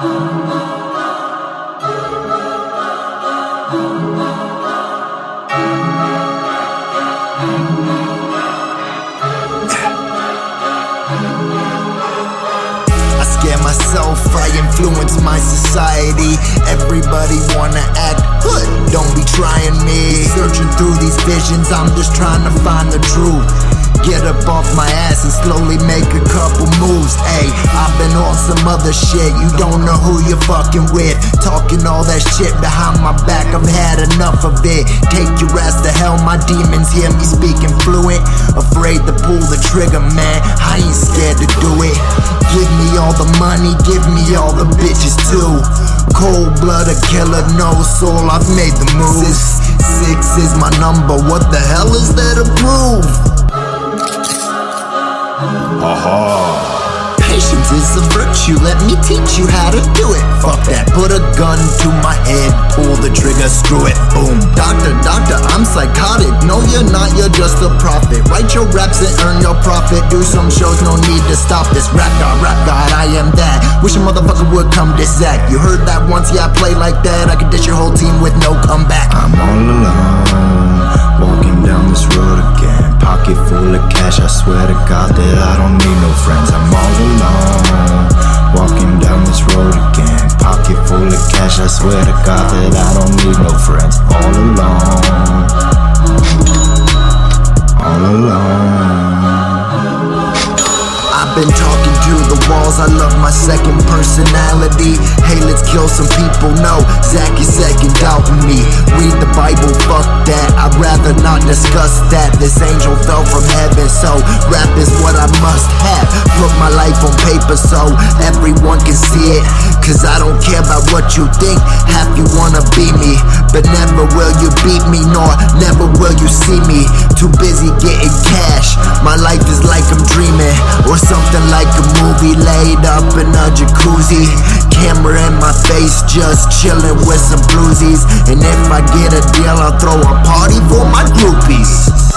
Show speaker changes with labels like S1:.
S1: I scare myself, I influence my society. Everybody wanna act hood, don't be trying me. Searching through these visions, I'm just trying to find the truth. Get up off my ass and slowly make a couple moves. Ayy, I've been on some other shit. You don't know who you're fucking with. Talking all that shit behind my back, I've had enough of it. Take your ass to hell, my demons hear me speaking fluent. Afraid to pull the trigger, man. I ain't scared to do it. Give me all the money, give me all the bitches too. Cold blood, a killer, no soul, I've made the moves. Six, is my number, what the hell is there to prove? Patience is a virtue, let me teach you how to do it. Fuck that, put a gun to my head, pull the trigger, screw it, boom. Doctor, doctor, I'm psychotic. No, you're not, you're just a prophet. Write your raps and earn your profit. Do some shows, no need to stop this. Rap god, rap god, I am that. Wish a motherfucker would come this Zac. You heard that once, yeah, I play like that. I could dish your whole team with no comeback.
S2: I'm all alone, walking down this road swear to God that I don't need no friends. I'm all alone, walking down this road again. Pocket full of cash, I swear to God that I don't need no friends.
S1: Been talking to the walls, I love my second personality. Hey, let's kill some people. No, Zac is second doubting me. Read the Bible, fuck that. I'd rather not discuss that. This angel fell from heaven, so rap is what I must have. Put my life on paper so everyone can see it. Cause I don't care about what you think. Half you wanna be me, but never will you beat me, nor never will you see me. Too busy getting cash. My life is like I'm dreaming, something like a movie laid up in a jacuzzi. Camera in my face, just chilling with some bluesies. And if I get a deal, I'll throw a party for my groupies.